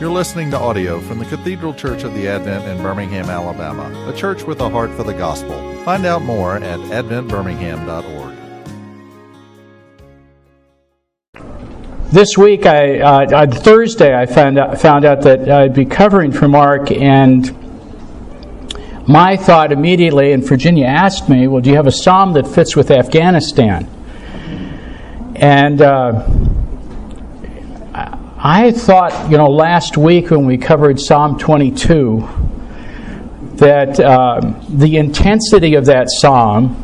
You're listening to audio from the Cathedral Church of the Advent in Birmingham, Alabama, a church with a heart for the gospel. Find out more at adventbirmingham.org. This week, I, uh, on Thursday, I found out, found out that I'd be covering for Mark, and my thought immediately, and Virginia asked me, Well, do you have a psalm that fits with Afghanistan? And uh, I thought, you know, last week when we covered Psalm 22, that uh, the intensity of that psalm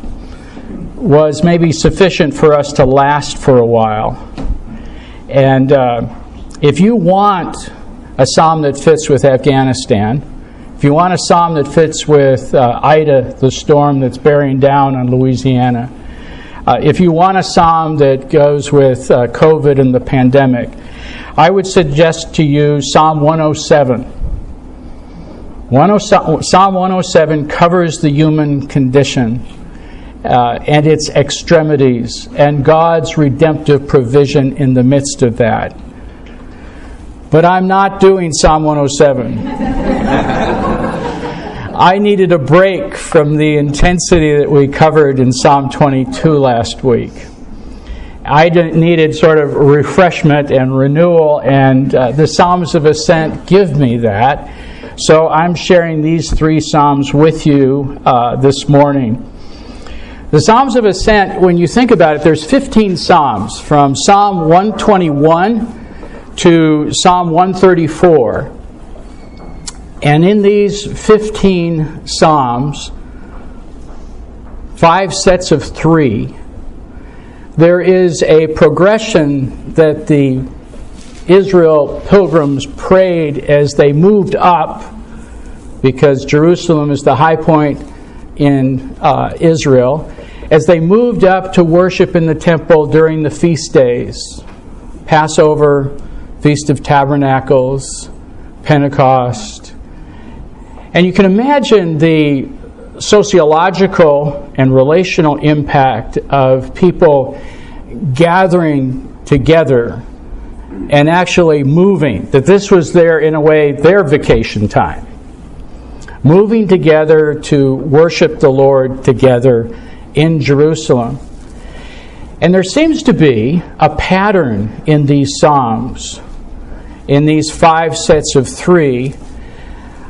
was maybe sufficient for us to last for a while. And uh, if you want a psalm that fits with Afghanistan, if you want a psalm that fits with uh, Ida, the storm that's bearing down on Louisiana, uh, if you want a psalm that goes with uh, COVID and the pandemic, I would suggest to you Psalm 107. Psalm 107 covers the human condition uh, and its extremities and God's redemptive provision in the midst of that. But I'm not doing Psalm 107. I needed a break from the intensity that we covered in Psalm 22 last week. I needed sort of refreshment and renewal, and uh, the Psalms of Ascent give me that. So I'm sharing these three Psalms with you uh, this morning. The Psalms of Ascent, when you think about it, there's 15 Psalms from Psalm 121 to Psalm 134. And in these 15 Psalms, five sets of three, there is a progression that the Israel pilgrims prayed as they moved up, because Jerusalem is the high point in uh, Israel, as they moved up to worship in the temple during the feast days Passover, Feast of Tabernacles, Pentecost. And you can imagine the sociological and relational impact of people gathering together and actually moving, that this was their, in a way, their vacation time. Moving together to worship the Lord together in Jerusalem. And there seems to be a pattern in these Psalms, in these five sets of three,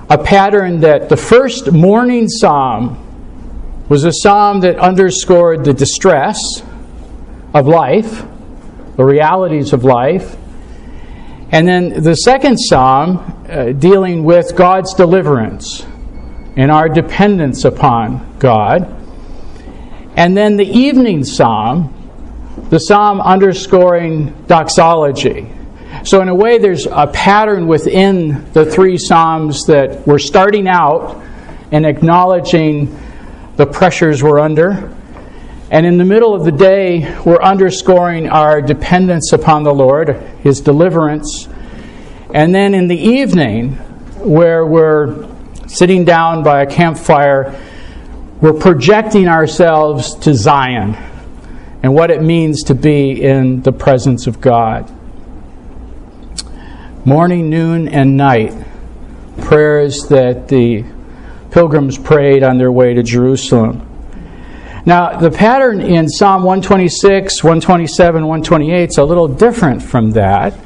a pattern that the first morning psalm was a psalm that underscored the distress of life, the realities of life. And then the second psalm uh, dealing with God's deliverance and our dependence upon God. And then the evening psalm, the psalm underscoring doxology, so, in a way, there's a pattern within the three Psalms that we're starting out and acknowledging the pressures we're under. And in the middle of the day, we're underscoring our dependence upon the Lord, His deliverance. And then in the evening, where we're sitting down by a campfire, we're projecting ourselves to Zion and what it means to be in the presence of God morning, noon, and night, prayers that the pilgrims prayed on their way to Jerusalem. Now, the pattern in Psalm 126, 127, 128 is a little different from that.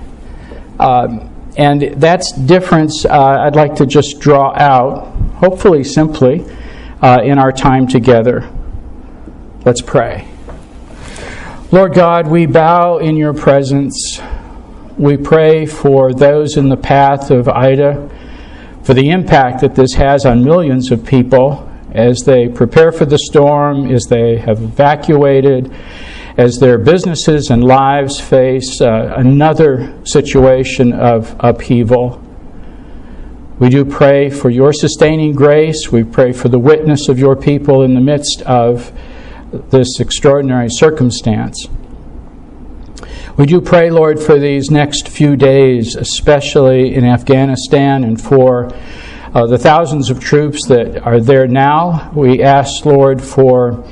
Um, and that's difference uh, I'd like to just draw out, hopefully simply, uh, in our time together. Let's pray. Lord God, we bow in your presence. We pray for those in the path of Ida, for the impact that this has on millions of people as they prepare for the storm, as they have evacuated, as their businesses and lives face uh, another situation of upheaval. We do pray for your sustaining grace. We pray for the witness of your people in the midst of this extraordinary circumstance. We do pray, Lord, for these next few days, especially in Afghanistan and for uh, the thousands of troops that are there now. We ask, Lord, for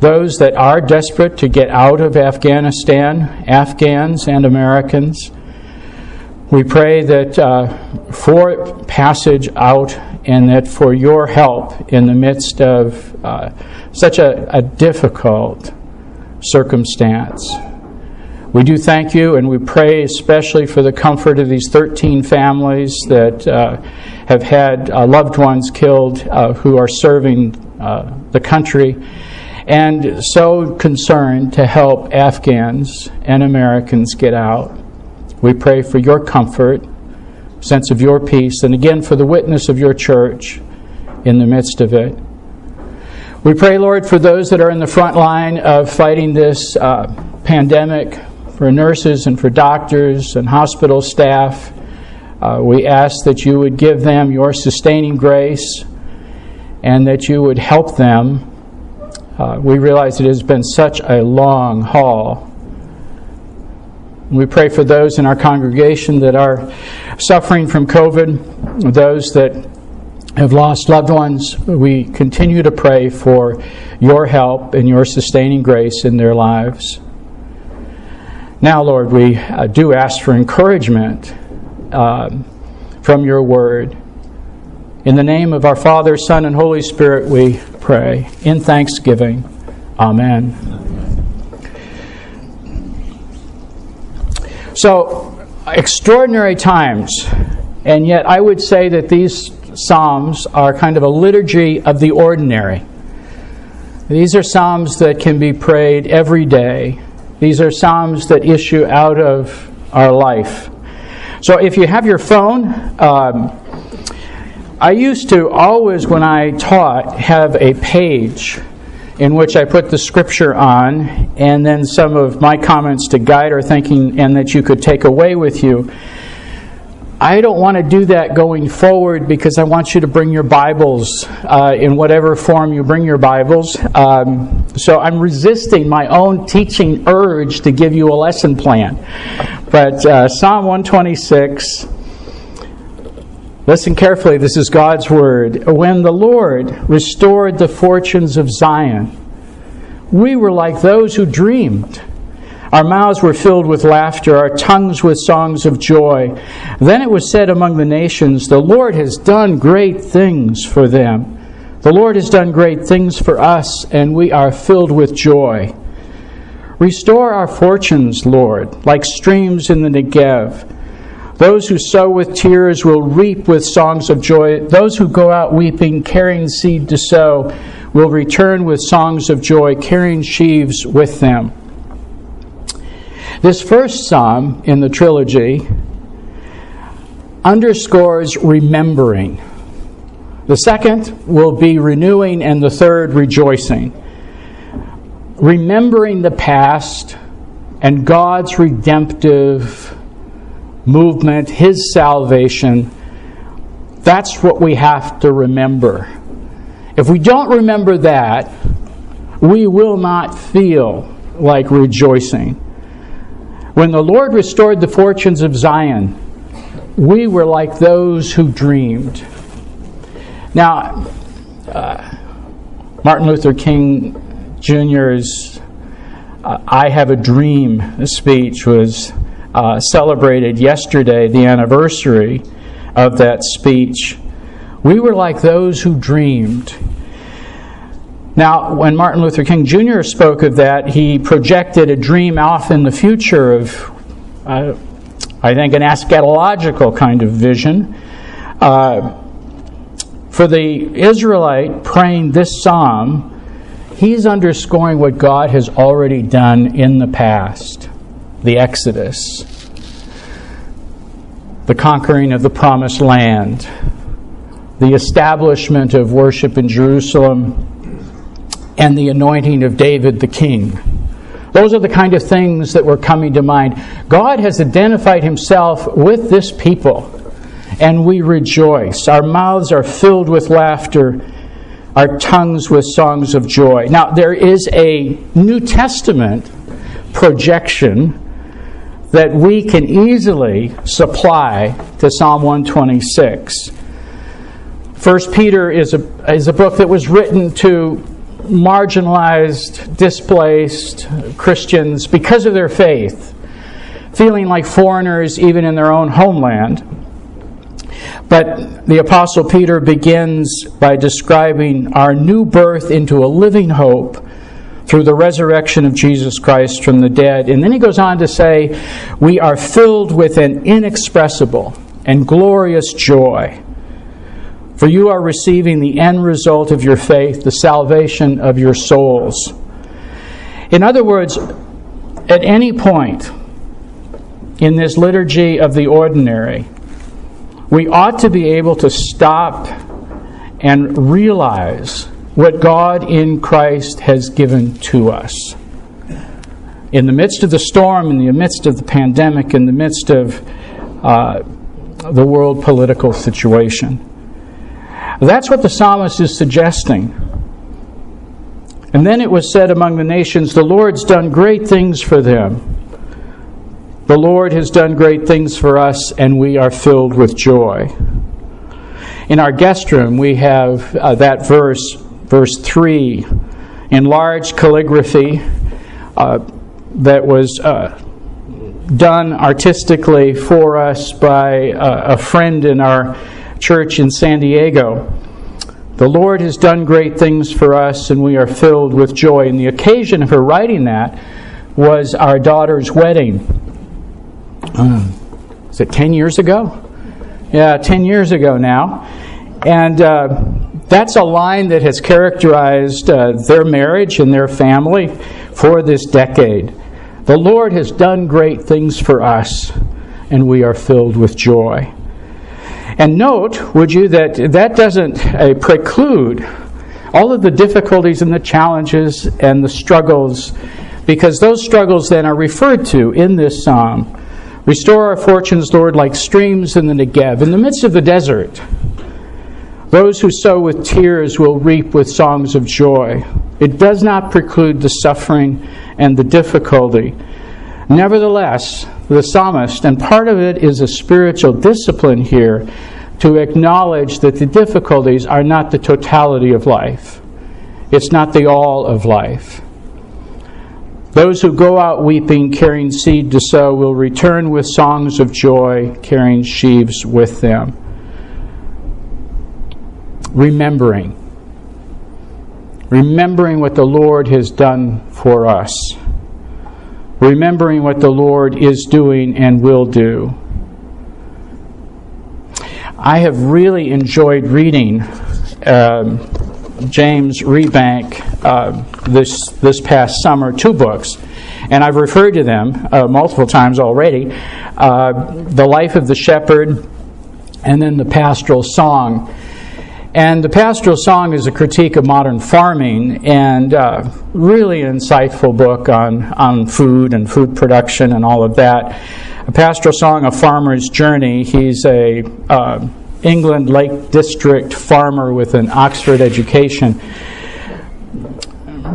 those that are desperate to get out of Afghanistan, Afghans and Americans. We pray that uh, for passage out and that for your help in the midst of uh, such a, a difficult circumstance. We do thank you and we pray especially for the comfort of these 13 families that uh, have had uh, loved ones killed uh, who are serving uh, the country and so concerned to help Afghans and Americans get out. We pray for your comfort, sense of your peace, and again for the witness of your church in the midst of it. We pray, Lord, for those that are in the front line of fighting this uh, pandemic, for nurses and for doctors and hospital staff. Uh, we ask that you would give them your sustaining grace and that you would help them. Uh, we realize it has been such a long haul. We pray for those in our congregation that are suffering from COVID, those that have lost loved ones. We continue to pray for your help and your sustaining grace in their lives. Now, Lord, we uh, do ask for encouragement uh, from your word. In the name of our Father, Son, and Holy Spirit, we pray. In thanksgiving. Amen. So, extraordinary times, and yet I would say that these Psalms are kind of a liturgy of the ordinary. These are Psalms that can be prayed every day. These are Psalms that issue out of our life. So if you have your phone, um, I used to always, when I taught, have a page in which I put the scripture on and then some of my comments to guide our thinking and that you could take away with you. I don't want to do that going forward because I want you to bring your Bibles uh, in whatever form you bring your Bibles. Um, so I'm resisting my own teaching urge to give you a lesson plan. But uh, Psalm 126, listen carefully, this is God's word. When the Lord restored the fortunes of Zion, we were like those who dreamed. Our mouths were filled with laughter, our tongues with songs of joy. Then it was said among the nations, The Lord has done great things for them. The Lord has done great things for us, and we are filled with joy. Restore our fortunes, Lord, like streams in the Negev. Those who sow with tears will reap with songs of joy. Those who go out weeping, carrying seed to sow, will return with songs of joy, carrying sheaves with them. This first psalm in the trilogy underscores remembering. The second will be renewing, and the third, rejoicing. Remembering the past and God's redemptive movement, His salvation, that's what we have to remember. If we don't remember that, we will not feel like rejoicing. When the Lord restored the fortunes of Zion, we were like those who dreamed. Now, uh, Martin Luther King Jr.'s uh, I Have a Dream speech was uh, celebrated yesterday, the anniversary of that speech. We were like those who dreamed. Now, when Martin Luther King Jr. spoke of that, he projected a dream off in the future of, uh, I think, an eschatological kind of vision. Uh, for the Israelite praying this psalm, he's underscoring what God has already done in the past the Exodus, the conquering of the promised land, the establishment of worship in Jerusalem and the anointing of David the king. Those are the kind of things that were coming to mind. God has identified himself with this people, and we rejoice. Our mouths are filled with laughter, our tongues with songs of joy. Now, there is a New Testament projection that we can easily supply to Psalm 126. First Peter is a, is a book that was written to marginalized, displaced Christians because of their faith. feeling like foreigners even in their own homeland. But the Apostle Peter begins by describing our new birth into a living hope through the resurrection of Jesus Christ from the dead. And then he goes on to say, We are filled with an inexpressible and glorious joy. For you are receiving the end result of your faith, the salvation of your souls. In other words, at any point in this liturgy of the ordinary, we ought to be able to stop and realize what God in Christ has given to us. In the midst of the storm, in the midst of the pandemic, in the midst of uh, the world political situation. That's what the psalmist is suggesting. And then it was said among the nations, The Lord's done great things for them. The Lord has done great things for us, and we are filled with joy. In our guest room, we have uh, that verse, verse 3, in large calligraphy uh, that was uh, done artistically for us by uh, a friend in our church in San Diego. The Lord has done great things for us, and we are filled with joy. And the occasion of her writing that was our daughter's wedding um, is it 10 years ago? Yeah, 10 years ago now. And uh, that's a line that has characterized uh, their marriage and their family for this decade. The Lord has done great things for us, and we are filled with joy. And note, would you, that that doesn't uh, preclude all of the difficulties and the challenges and the struggles, because those struggles then are referred to in this psalm Restore our fortunes, Lord, like streams in the Negev, in the midst of the desert. Those who sow with tears will reap with songs of joy. It does not preclude the suffering and the difficulty. Nevertheless, the psalmist, and part of it is a spiritual discipline here, to acknowledge that the difficulties are not the totality of life. It's not the all of life. Those who go out weeping, carrying seed to sow, will return with songs of joy, carrying sheaves with them. Remembering. Remembering what the Lord has done for us. Remembering what the Lord is doing and will do. I have really enjoyed reading um, James Rebank uh, this this past summer two books, and I've referred to them uh, multiple times already. Uh, the Life of the Shepherd, and then the Pastoral Song. And the Pastoral Song is a critique of modern farming and uh, really insightful book on, on food and food production and all of that. A Pastoral Song, A Farmer's Journey. He's a uh, England Lake District farmer with an Oxford education.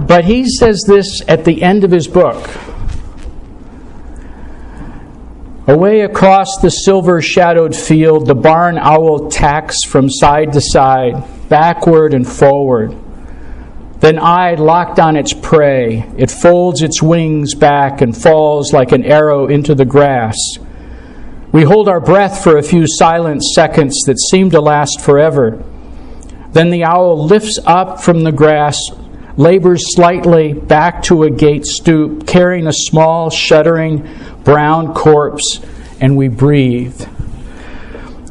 But he says this at the end of his book. Away across the silver shadowed field, the barn owl tacks from side to side, backward and forward. Then eye locked on its prey, it folds its wings back and falls like an arrow into the grass. We hold our breath for a few silent seconds that seem to last forever. Then the owl lifts up from the grass, labors slightly back to a gate stoop, carrying a small, shuddering brown corpse, and we breathe.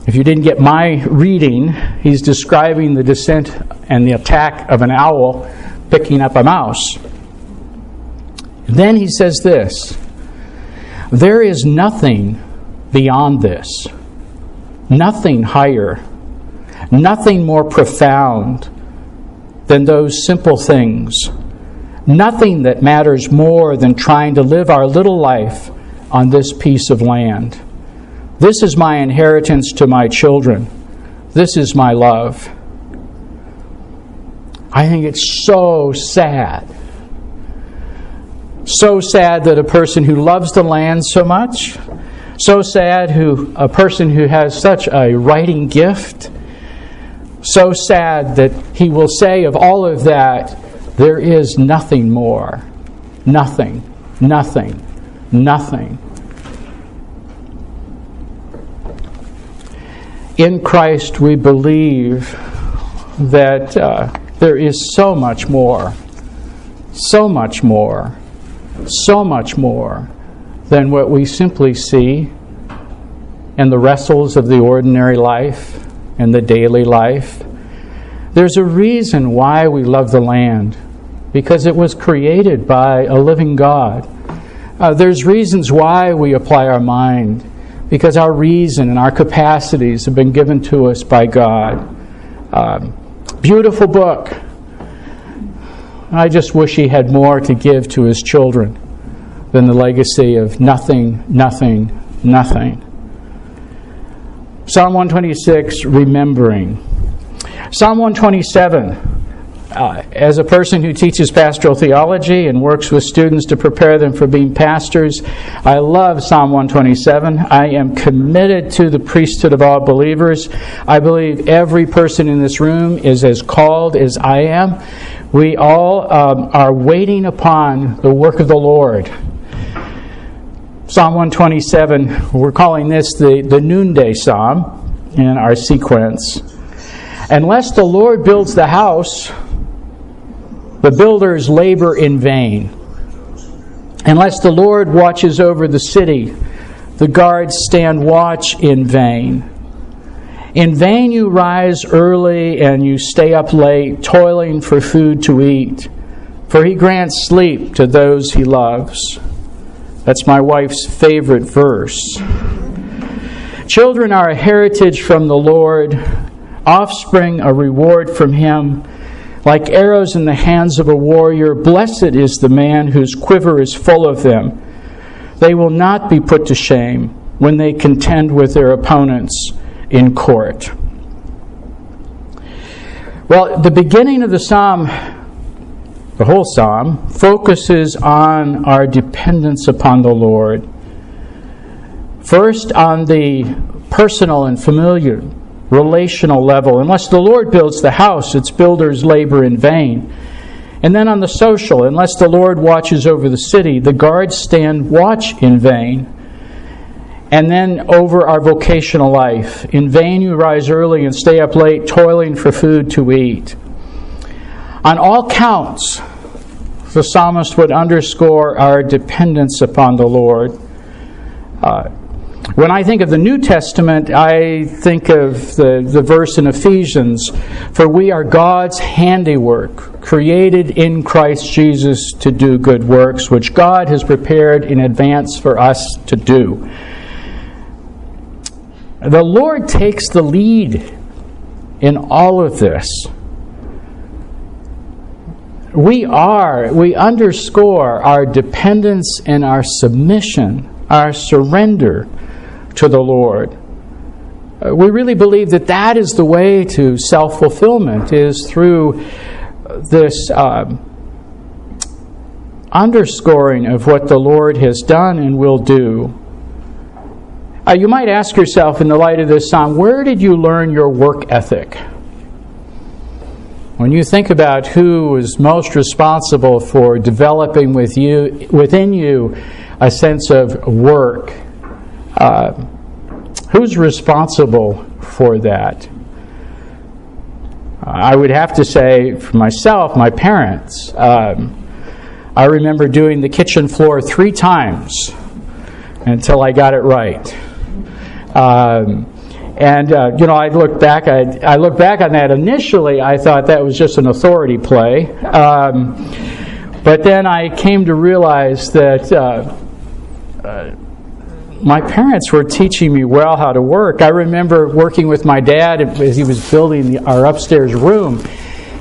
If you didn't get my reading, he's describing the descent and the attack of an owl picking up a mouse. Then he says this There is nothing beyond this. Nothing higher, nothing more profound than those simple things. Nothing that matters more than trying to live our little life on this piece of land. This is my inheritance to my children. This is my love. I think it's so sad. So sad that a person who loves the land so much so sad who a person who has such a writing gift, so sad that he will say of all of that, there is nothing more. Nothing, nothing, nothing. In Christ we believe that uh, there is so much more, so much more, so much more than what we simply see in the wrestles of the ordinary life and the daily life. There's a reason why we love the land, because it was created by a living God. Uh, there's reasons why we apply our mind, because our reason and our capacities have been given to us by God. Um, beautiful book. I just wish he had more to give to his children than the legacy of nothing, nothing, nothing. Psalm 126, remembering. Psalm 127, uh, as a person who teaches pastoral theology and works with students to prepare them for being pastors, I love Psalm 127. I am committed to the priesthood of all believers. I believe every person in this room is as called as I am. We all um, are waiting upon the work of the Lord. Psalm 127, we're calling this the, the noonday psalm in our sequence. Unless the Lord builds the house, the builders labor in vain. Unless the Lord watches over the city, the guards stand watch in vain. In vain you rise early and you stay up late, toiling for food to eat, for he grants sleep to those he loves. That's my wife's favorite verse. Children are a heritage from the Lord, offspring a reward from him. Like arrows in the hands of a warrior, blessed is the man whose quiver is full of them. They will not be put to shame when they contend with their opponents in court. Well, the beginning of the psalm the whole psalm, focuses on our dependence upon the Lord. First, on the personal and familiar, relational level. Unless the Lord builds the house, its builders labor in vain. And then on the social, unless the Lord watches over the city, the guards stand watch in vain. And then over our vocational life. In vain you rise early and stay up late, toiling for food to eat. On all counts, the psalmist would underscore our dependence upon the Lord. Uh, when I think of the New Testament, I think of the, the verse in Ephesians For we are God's handiwork, created in Christ Jesus to do good works, which God has prepared in advance for us to do. The Lord takes the lead in all of this we are, we underscore our dependence and our submission, our surrender to the Lord. Uh, we really believe that that is the way to self fulfillment, is through this uh, underscoring of what the Lord has done and will do. Uh, you might ask yourself, in the light of this psalm, where did you learn your work ethic? When you think about who is most responsible for developing with you, within you a sense of work, uh, who's responsible for that? I would have to say for myself, my parents. Um, I remember doing the kitchen floor three times until I got it right. Um, and uh, you know, I look back. I, I look back on that. Initially, I thought that was just an authority play, um, but then I came to realize that uh, uh, my parents were teaching me well how to work. I remember working with my dad as he was building the, our upstairs room,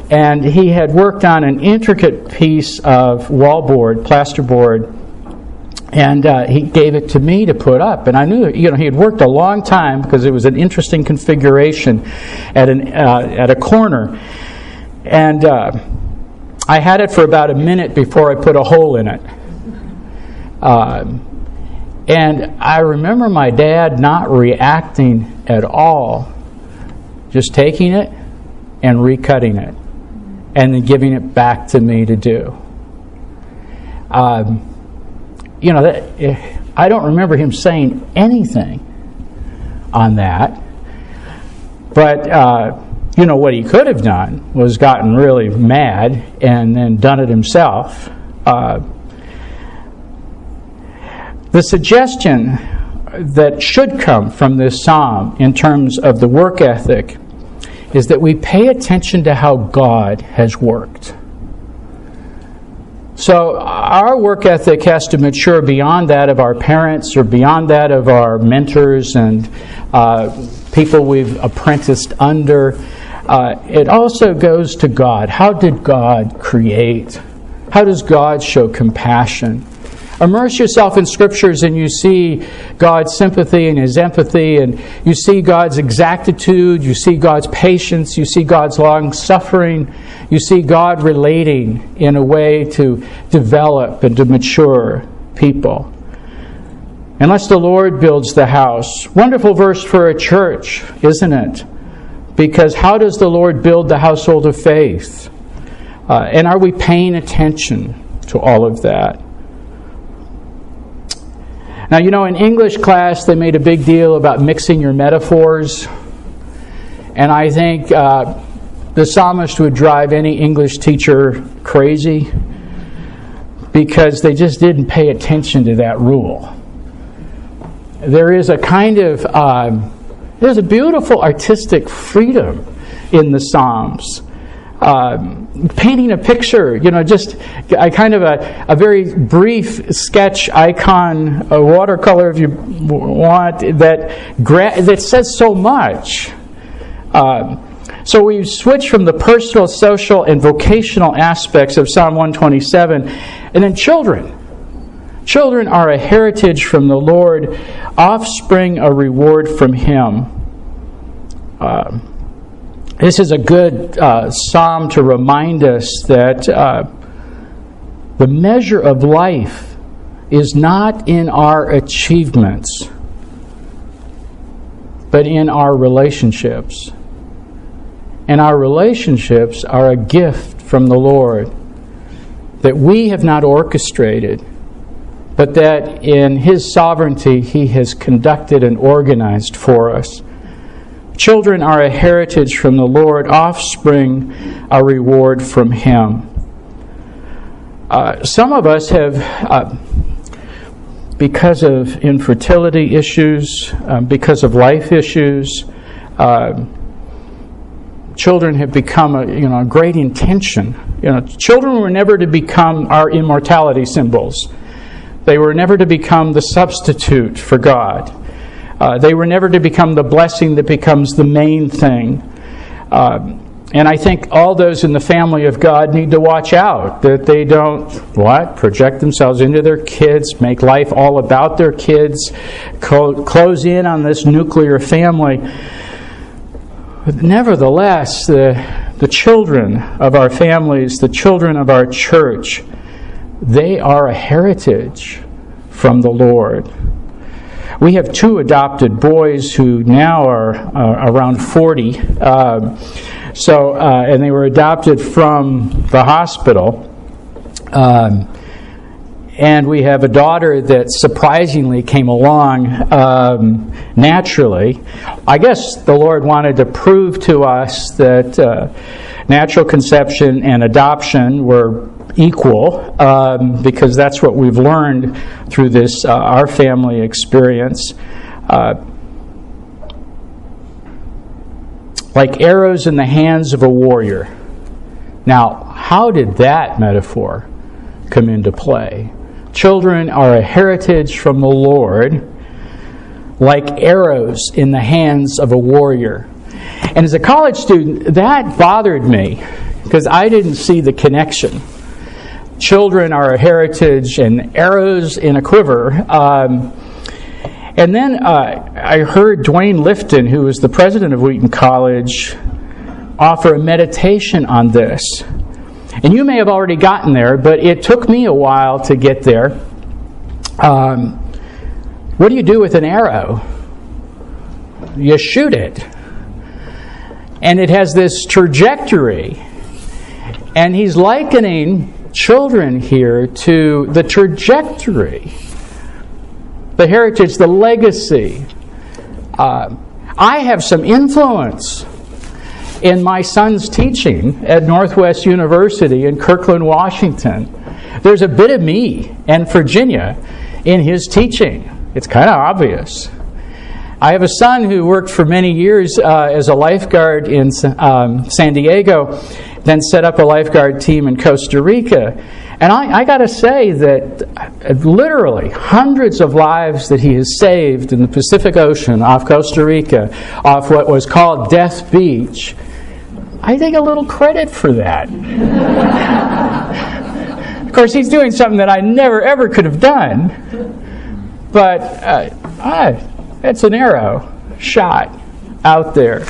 and he had worked on an intricate piece of wallboard, plasterboard and uh, he gave it to me to put up. And I knew, you know, he had worked a long time because it was an interesting configuration at an uh, at a corner, and uh, I had it for about a minute before I put a hole in it. And I remember my dad not reacting at all, just taking it and recutting it, and then giving it back to me to do. Um, you know, that, eh, I don't remember him saying anything on that. But, uh, you know, what he could have done was gotten really mad and then done it himself. Uh, the suggestion that should come from this psalm in terms of the work ethic is that we pay attention to how God has worked. So, our work ethic has to mature beyond that of our parents or beyond that of our mentors and uh, people we've apprenticed under. Uh, it also goes to God. How did God create? How does God show compassion? Immerse yourself in scriptures and you see God's sympathy and his empathy, and you see God's exactitude, you see God's patience, you see God's long suffering, you see God relating in a way to develop and to mature people. Unless the Lord builds the house. Wonderful verse for a church, isn't it? Because how does the Lord build the household of faith? Uh, and are we paying attention to all of that? Now, you know, in English class, they made a big deal about mixing your metaphors. And I think uh, the psalmist would drive any English teacher crazy because they just didn't pay attention to that rule. There is a kind of, uh, there's a beautiful artistic freedom in the Psalms uh, painting a picture, you know, just a kind of a, a very brief sketch icon, a watercolor if you want, that, gra- that says so much. Uh, so we switch from the personal, social, and vocational aspects of Psalm 127, and then children. Children are a heritage from the Lord, offspring a reward from Him. Uh, this is a good uh, psalm to remind us that uh, the measure of life is not in our achievements, but in our relationships. And our relationships are a gift from the Lord that we have not orchestrated, but that in His sovereignty He has conducted and organized for us. Children are a heritage from the Lord, offspring a reward from Him. Uh, some of us have, uh, because of infertility issues, uh, because of life issues, uh, children have become a you know a great intention. You know, children were never to become our immortality symbols. They were never to become the substitute for God. Uh, they were never to become the blessing that becomes the main thing. Uh, and I think all those in the family of God need to watch out that they don't, what, project themselves into their kids, make life all about their kids, co- close in on this nuclear family. But nevertheless, the, the children of our families, the children of our church, they are a heritage from the Lord. We have two adopted boys who now are uh, around 40. Um, so, uh, and they were adopted from the hospital. Um, and we have a daughter that surprisingly came along um, naturally. I guess the Lord wanted to prove to us that uh, natural conception and adoption were equal um, because that's what we've learned through this uh, our family experience. Uh, like arrows in the hands of a warrior. Now, how did that metaphor come into play? Children are a heritage from the Lord, like arrows in the hands of a warrior. And as a college student, that bothered me because I didn't see the connection children are a heritage and arrows in a quiver. Um, and then uh, I heard Duane Litfin, who was the president of Wheaton College, offer a meditation on this. And you may have already gotten there, but it took me a while to get there. Um, what do you do with an arrow? You shoot it. And it has this trajectory. And he's likening children here to the trajectory, the heritage, the legacy. Uh, I have some influence in my son's teaching at Northwest University in Kirkland, Washington. There's a bit of me and Virginia in his teaching. It's kind of obvious. I have a son who worked for many years uh, as a lifeguard in um, San Diego, then set up a lifeguard team in Costa Rica. And I, I got to say that uh, literally hundreds of lives that he has saved in the Pacific Ocean off Costa Rica, off what was called Death Beach, I take a little credit for that. of course, he's doing something that I never ever could have done. But uh, it's an arrow shot out there.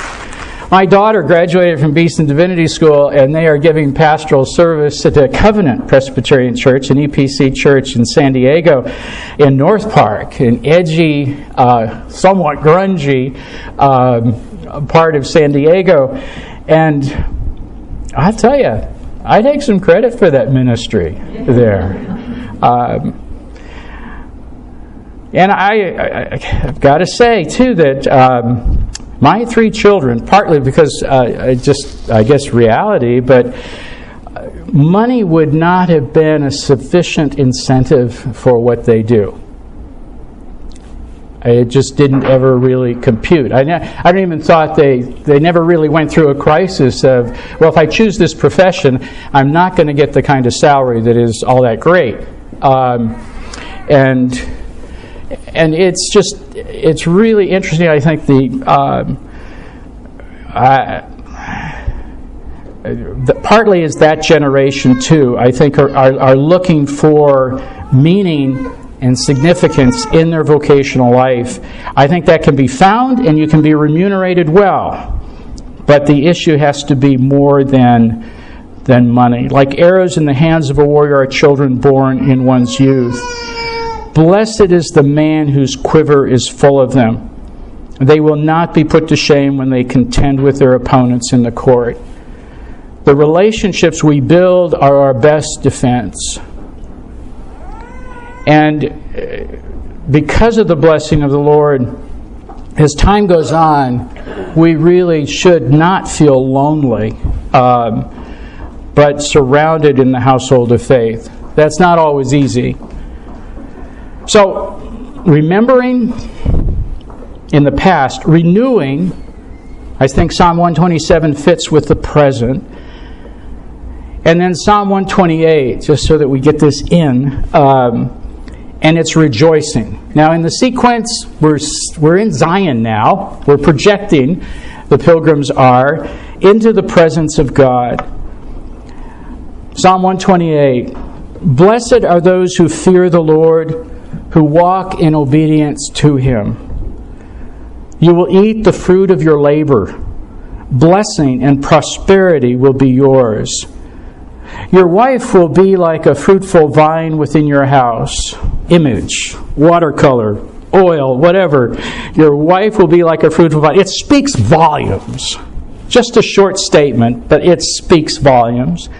My daughter graduated from Beeson Divinity School, and they are giving pastoral service at a Covenant Presbyterian Church, an EPC church in San Diego, in North Park, an edgy, uh, somewhat grungy um, part of San Diego. And I tell you, I take some credit for that ministry there. Um, and I, I, have got to say, too, that. Um, my three children, partly because uh, just, I guess, reality, but uh, money would not have been a sufficient incentive for what they do. It just didn't ever really compute. I, I don't even thought they, they never really went through a crisis of, well, if I choose this profession, I'm not going to get the kind of salary that is all that great. Um, and and it's just it's really interesting. I think the, um, the partly is that generation too. I think are, are, are looking for meaning and significance in their vocational life. I think that can be found and you can be remunerated well. But the issue has to be more than than money. Like arrows in the hands of a warrior are children born in one's youth. Blessed is the man whose quiver is full of them. They will not be put to shame when they contend with their opponents in the court. The relationships we build are our best defense. And uh, because of the blessing of the Lord, as time goes on, we really should not feel lonely, um, but surrounded in the household of faith. That's not always easy. So, remembering in the past, renewing, I think Psalm 127 fits with the present. And then Psalm 128, just so that we get this in, um, and it's rejoicing. Now, in the sequence, we're, we're in Zion now. We're projecting, the pilgrims are, into the presence of God. Psalm 128 Blessed are those who fear the Lord who walk in obedience to him. You will eat the fruit of your labor. Blessing and prosperity will be yours. Your wife will be like a fruitful vine within your house. Image, watercolor, oil, whatever. Your wife will be like a fruitful vine. It speaks volumes. Just a short statement, but it speaks volumes.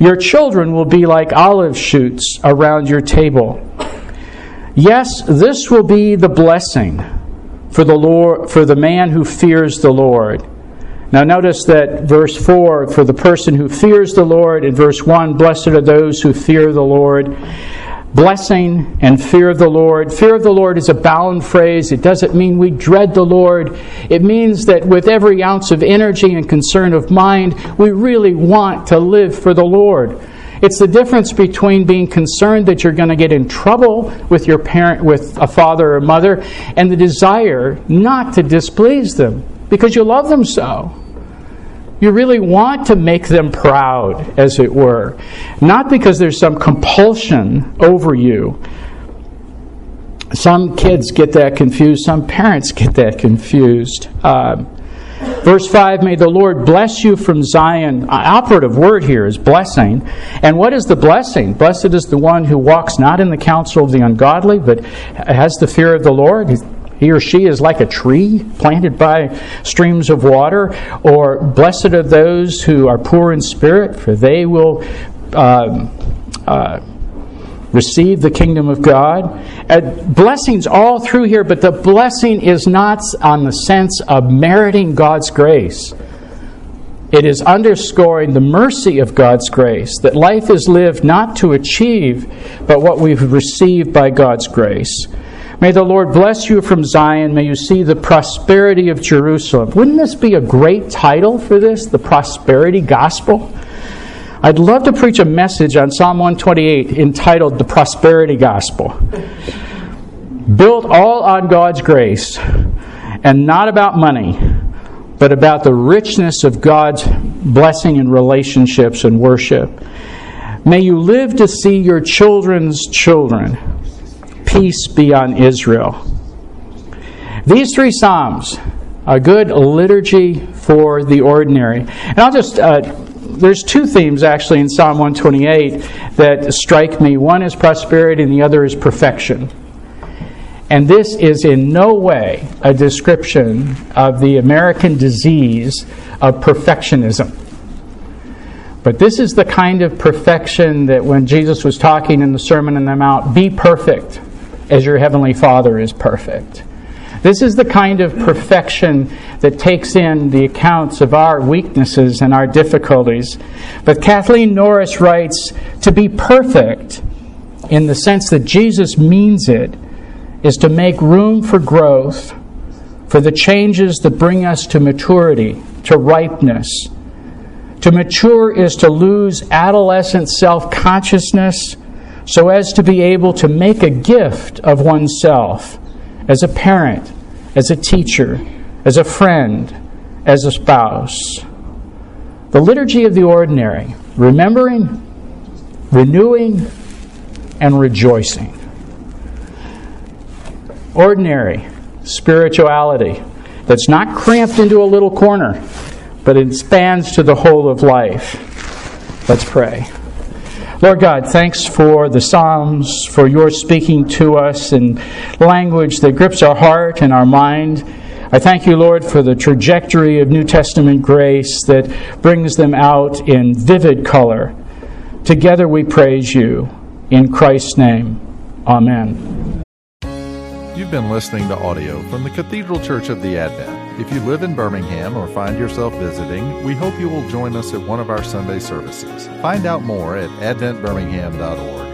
Your children will be like olive shoots around your table. Yes, this will be the blessing for the Lord for the man who fears the Lord. Now notice that verse 4 for the person who fears the Lord in verse 1 blessed are those who fear the Lord. Blessing and fear of the Lord. Fear of the Lord is a bound phrase. It doesn't mean we dread the Lord. It means that with every ounce of energy and concern of mind, we really want to live for the Lord. It's the difference between being concerned that you're going to get in trouble with your parent, with a father or mother, and the desire not to displease them because you love them so. You really want to make them proud, as it were. Not because there's some compulsion over you. Some kids get that confused, some parents get that confused. Uh, Verse 5 May the Lord bless you from Zion. Operative word here is blessing. And what is the blessing? Blessed is the one who walks not in the counsel of the ungodly, but has the fear of the Lord. He or she is like a tree planted by streams of water. Or blessed are those who are poor in spirit, for they will. Uh, uh, receive the kingdom of God. Uh, blessings all through here, but the blessing is not on the sense of meriting God's grace. It is underscoring the mercy of God's grace, that life is lived not to achieve, but what we've received by God's grace. May the Lord bless you from Zion. May you see the prosperity of Jerusalem. Wouldn't this be a great title for this? The Prosperity Gospel? I'd love to preach a message on Psalm 128 entitled The Prosperity Gospel. Built all on God's grace and not about money, but about the richness of God's blessing in relationships and worship. May you live to see your children's children. Peace be on Israel. These three Psalms, a good liturgy for the ordinary. And I'll just uh, there's two themes actually in Psalm 128 that strike me. One is prosperity, and the other is perfection. And this is in no way a description of the American disease of perfectionism. But this is the kind of perfection that when Jesus was talking in the Sermon on the Mount, be perfect as your heavenly Father is perfect. This is the kind of perfection that takes in the accounts of our weaknesses and our difficulties. But Kathleen Norris writes to be perfect in the sense that Jesus means it is to make room for growth, for the changes that bring us to maturity, to ripeness. To mature is to lose adolescent self consciousness so as to be able to make a gift of oneself as a parent, as a teacher, as a friend, as a spouse. The liturgy of the ordinary, remembering, renewing, and rejoicing. Ordinary spirituality that's not cramped into a little corner, but spans to the whole of life. Let's pray. Lord God, thanks for the Psalms, for your speaking to us in language that grips our heart and our mind. I thank you, Lord, for the trajectory of New Testament grace that brings them out in vivid color. Together we praise you. In Christ's name, Amen. You've been listening to audio from the Cathedral Church of the Advent. If you live in Birmingham or find yourself visiting, we hope you will join us at one of our Sunday services. Find out more at adventbirmingham.org.